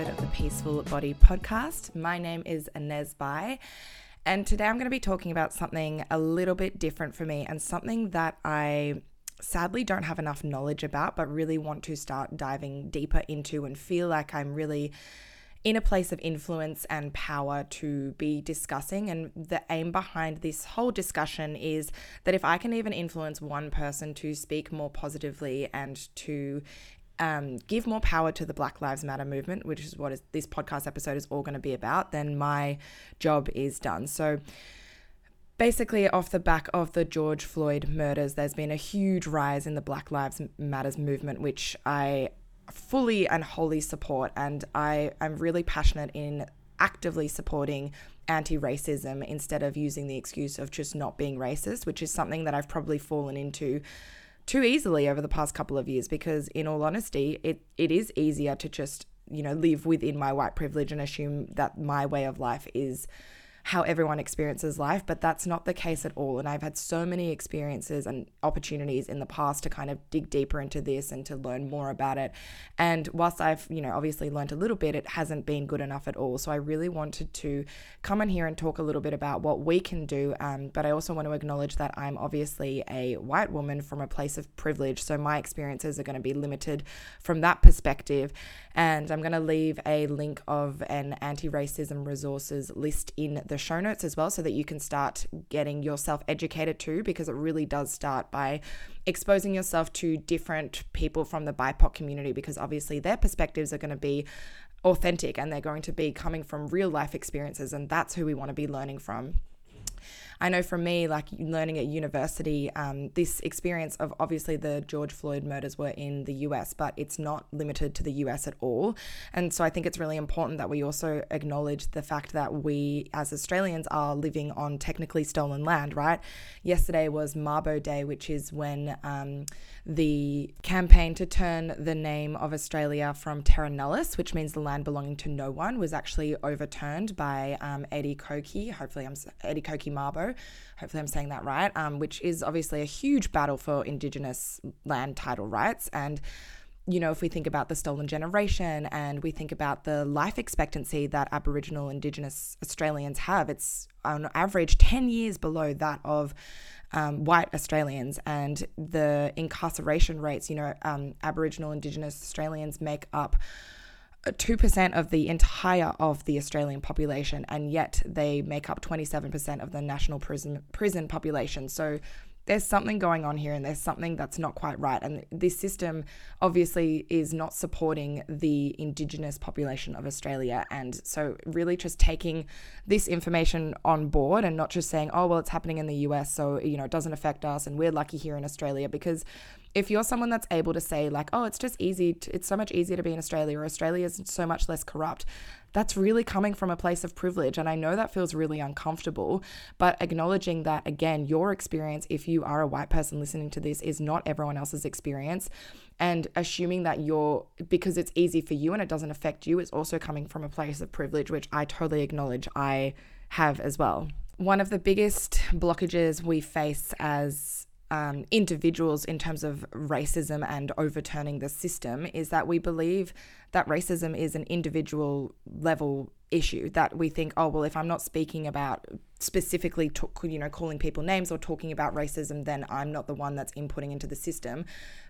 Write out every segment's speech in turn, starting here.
episode of the Peaceful Body podcast. My name is Inez Bai, and today I'm going to be talking about something a little bit different for me and something that I sadly don't have enough knowledge about, but really want to start diving deeper into and feel like I'm really in a place of influence and power to be discussing. And the aim behind this whole discussion is that if I can even influence one person to speak more positively and to um, give more power to the Black Lives Matter movement, which is what is, this podcast episode is all going to be about, then my job is done. So, basically, off the back of the George Floyd murders, there's been a huge rise in the Black Lives Matters movement, which I fully and wholly support. And I am really passionate in actively supporting anti racism instead of using the excuse of just not being racist, which is something that I've probably fallen into too easily over the past couple of years because in all honesty it it is easier to just you know live within my white privilege and assume that my way of life is how everyone experiences life, but that's not the case at all. And I've had so many experiences and opportunities in the past to kind of dig deeper into this and to learn more about it. And whilst I've, you know, obviously learned a little bit, it hasn't been good enough at all. So I really wanted to come in here and talk a little bit about what we can do. Um, but I also want to acknowledge that I'm obviously a white woman from a place of privilege. So my experiences are going to be limited from that perspective. And I'm going to leave a link of an anti racism resources list in the show notes as well so that you can start getting yourself educated too, because it really does start by exposing yourself to different people from the BIPOC community, because obviously their perspectives are going to be authentic and they're going to be coming from real life experiences. And that's who we want to be learning from. I know for me, like learning at university, um, this experience of obviously the George Floyd murders were in the US, but it's not limited to the US at all. And so I think it's really important that we also acknowledge the fact that we as Australians are living on technically stolen land, right? Yesterday was Mabo Day, which is when um, the campaign to turn the name of Australia from terra nullius, which means the land belonging to no one, was actually overturned by um, Eddie Koiki. Hopefully, I'm Eddie Koiki Hopefully I'm saying that right, um, which is obviously a huge battle for Indigenous land title rights. And, you know, if we think about the stolen generation and we think about the life expectancy that Aboriginal Indigenous Australians have, it's on average 10 years below that of um, white Australians and the incarceration rates, you know, um, Aboriginal Indigenous Australians make up 2% of the entire of the Australian population and yet they make up 27% of the national prison prison population. So there's something going on here and there's something that's not quite right and this system obviously is not supporting the indigenous population of Australia and so really just taking this information on board and not just saying oh well it's happening in the US so you know it doesn't affect us and we're lucky here in Australia because if you're someone that's able to say like oh it's just easy to, it's so much easier to be in australia or australia is so much less corrupt that's really coming from a place of privilege and i know that feels really uncomfortable but acknowledging that again your experience if you are a white person listening to this is not everyone else's experience and assuming that you're because it's easy for you and it doesn't affect you is also coming from a place of privilege which i totally acknowledge i have as well. One of the biggest blockages we face as um, individuals in terms of racism and overturning the system is that we believe that racism is an individual level issue that we think oh well if i'm not speaking about specifically you know calling people names or talking about racism then i'm not the one that's inputting into the system.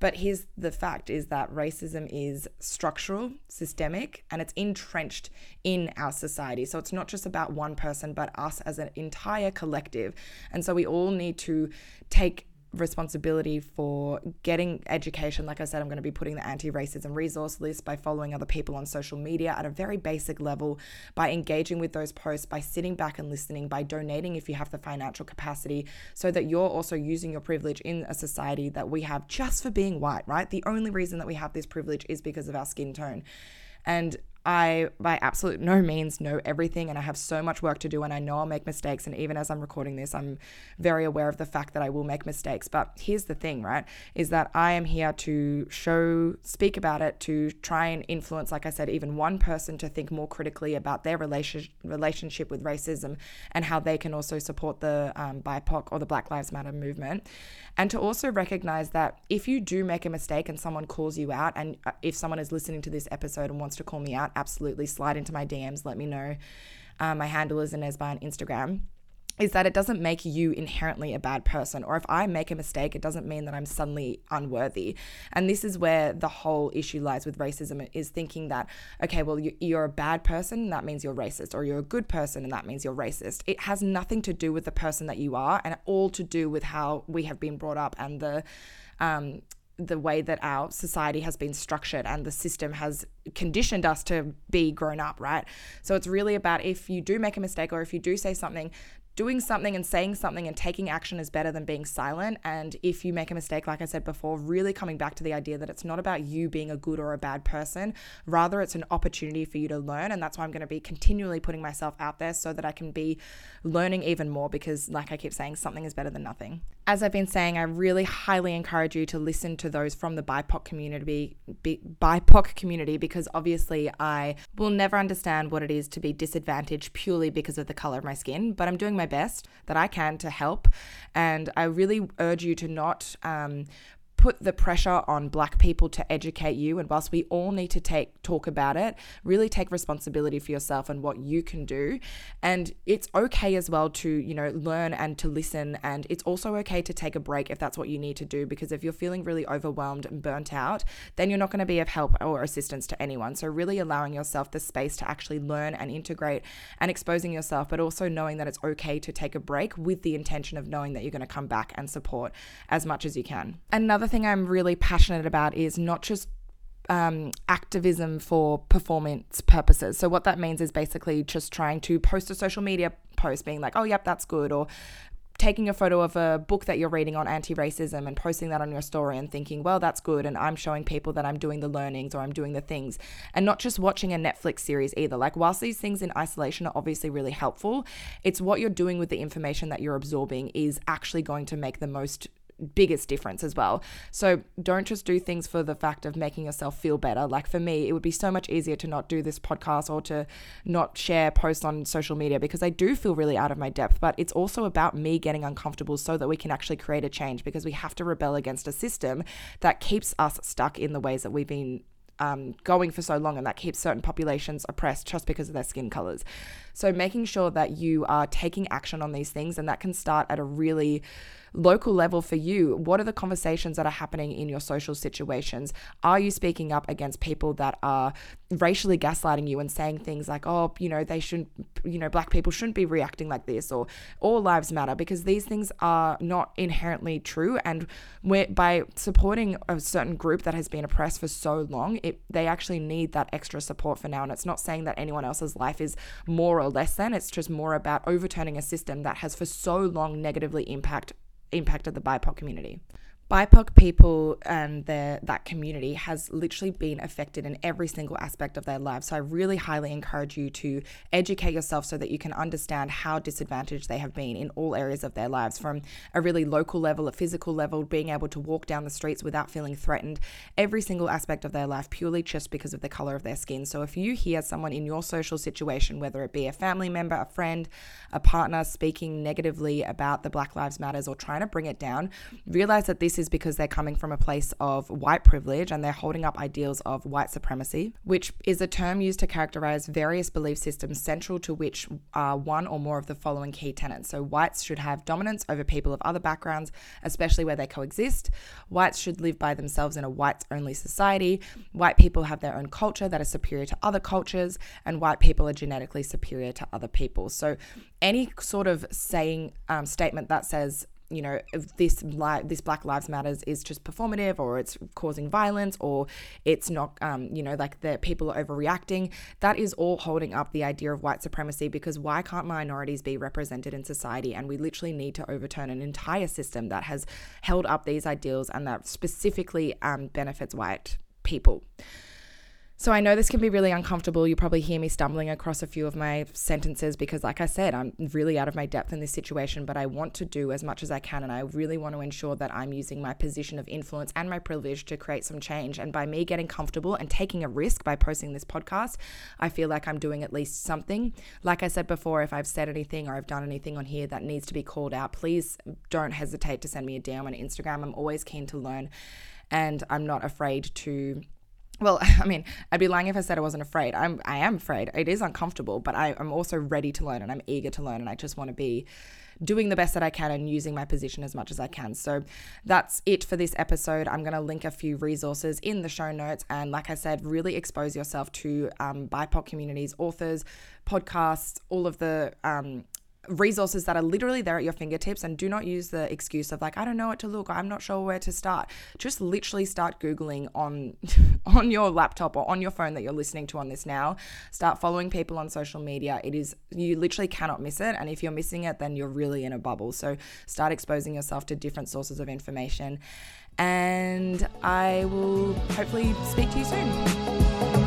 But here's the fact is that racism is structural systemic and it's entrenched in our society. So it's not just about one person but us as an entire collective. And so we all need to take responsibility for getting education. Like I said, I'm going to be putting the anti racism resource list by following other people on social media at a very basic level, by engaging with those posts, by sitting back and listening, by donating if you have the financial capacity, so that you're also using your privilege in a society that we have just for being white, right? The only reason that we have this privilege is because of our skin tone. And I, by absolute no means, know everything and I have so much work to do and I know I'll make mistakes. And even as I'm recording this, I'm very aware of the fact that I will make mistakes. But here's the thing, right? Is that I am here to show, speak about it, to try and influence, like I said, even one person to think more critically about their relation, relationship with racism and how they can also support the um, BIPOC or the Black Lives Matter movement. And to also recognize that if you do make a mistake and someone calls you out, and uh, if someone is listening to this episode and wants to call me out, absolutely slide into my DMs. Let me know. Um, my handle is Inez Bai on Instagram is that it doesn't make you inherently a bad person. Or if I make a mistake, it doesn't mean that I'm suddenly unworthy. And this is where the whole issue lies with racism is thinking that, okay, well, you're a bad person, and that means you're racist, or you're a good person, and that means you're racist. It has nothing to do with the person that you are, and all to do with how we have been brought up and the, um, the way that our society has been structured and the system has conditioned us to be grown up, right? So it's really about if you do make a mistake or if you do say something, doing something and saying something and taking action is better than being silent. And if you make a mistake, like I said before, really coming back to the idea that it's not about you being a good or a bad person, rather, it's an opportunity for you to learn. And that's why I'm going to be continually putting myself out there so that I can be learning even more because, like I keep saying, something is better than nothing. As I've been saying, I really highly encourage you to listen to those from the BIPOC community, BIPOC community, because obviously I will never understand what it is to be disadvantaged purely because of the color of my skin, but I'm doing my best that I can to help. And I really urge you to not um, put the pressure on black people to educate you and whilst we all need to take talk about it really take responsibility for yourself and what you can do. And it's okay as well to you know learn and to listen and it's also okay to take a break if that's what you need to do because if you're feeling really overwhelmed and burnt out then you're not going to be of help or assistance to anyone. So really allowing yourself the space to actually learn and integrate and exposing yourself but also knowing that it's okay to take a break with the intention of knowing that you're going to come back and support as much as you can. Another thing I'm really passionate about is not just um, activism for performance purposes. So, what that means is basically just trying to post a social media post being like, oh, yep, that's good, or taking a photo of a book that you're reading on anti racism and posting that on your story and thinking, well, that's good. And I'm showing people that I'm doing the learnings or I'm doing the things. And not just watching a Netflix series either. Like, whilst these things in isolation are obviously really helpful, it's what you're doing with the information that you're absorbing is actually going to make the most biggest difference as well. So don't just do things for the fact of making yourself feel better. Like for me, it would be so much easier to not do this podcast or to not share posts on social media because I do feel really out of my depth. But it's also about me getting uncomfortable so that we can actually create a change because we have to rebel against a system that keeps us stuck in the ways that we've been um, going for so long and that keeps certain populations oppressed just because of their skin colors. So making sure that you are taking action on these things and that can start at a really local level for you, what are the conversations that are happening in your social situations? Are you speaking up against people that are racially gaslighting you and saying things like, oh, you know, they shouldn't, you know, black people shouldn't be reacting like this or all lives matter because these things are not inherently true. And by supporting a certain group that has been oppressed for so long, it, they actually need that extra support for now. And it's not saying that anyone else's life is more or less than, it's just more about overturning a system that has for so long negatively impact impacted the BIPOC community. BIPOC people and their that community has literally been affected in every single aspect of their lives. So I really highly encourage you to educate yourself so that you can understand how disadvantaged they have been in all areas of their lives, from a really local level, a physical level, being able to walk down the streets without feeling threatened, every single aspect of their life purely just because of the color of their skin. So if you hear someone in your social situation, whether it be a family member, a friend, a partner speaking negatively about the Black Lives Matters or trying to bring it down, realize that this this is because they're coming from a place of white privilege and they're holding up ideals of white supremacy, which is a term used to characterize various belief systems central to which are one or more of the following key tenets. So, whites should have dominance over people of other backgrounds, especially where they coexist. Whites should live by themselves in a whites only society. White people have their own culture that is superior to other cultures, and white people are genetically superior to other people. So, any sort of saying um, statement that says you know this li- this Black Lives Matters is just performative or it's causing violence or it's not um, you know like the people are overreacting. That is all holding up the idea of white supremacy because why can't minorities be represented in society? And we literally need to overturn an entire system that has held up these ideals and that specifically um, benefits white people. So I know this can be really uncomfortable. You probably hear me stumbling across a few of my sentences because, like I said, I'm really out of my depth in this situation, but I want to do as much as I can. And I really want to ensure that I'm using my position of influence and my privilege to create some change. And by me getting comfortable and taking a risk by posting this podcast, I feel like I'm doing at least something. Like I said before, if I've said anything or I've done anything on here that needs to be called out, please don't hesitate to send me a DM on Instagram. I'm always keen to learn and I'm not afraid to well, I mean, I'd be lying if I said I wasn't afraid. I'm, I am afraid. It is uncomfortable, but I, I'm also ready to learn and I'm eager to learn and I just want to be doing the best that I can and using my position as much as I can. So that's it for this episode. I'm going to link a few resources in the show notes. And like I said, really expose yourself to um, BIPOC communities, authors, podcasts, all of the um, resources that are literally there at your fingertips and do not use the excuse of like I don't know what to look I'm not sure where to start. Just literally start googling on on your laptop or on your phone that you're listening to on this now. Start following people on social media. It is you literally cannot miss it. And if you're missing it then you're really in a bubble. So start exposing yourself to different sources of information. And I will hopefully speak to you soon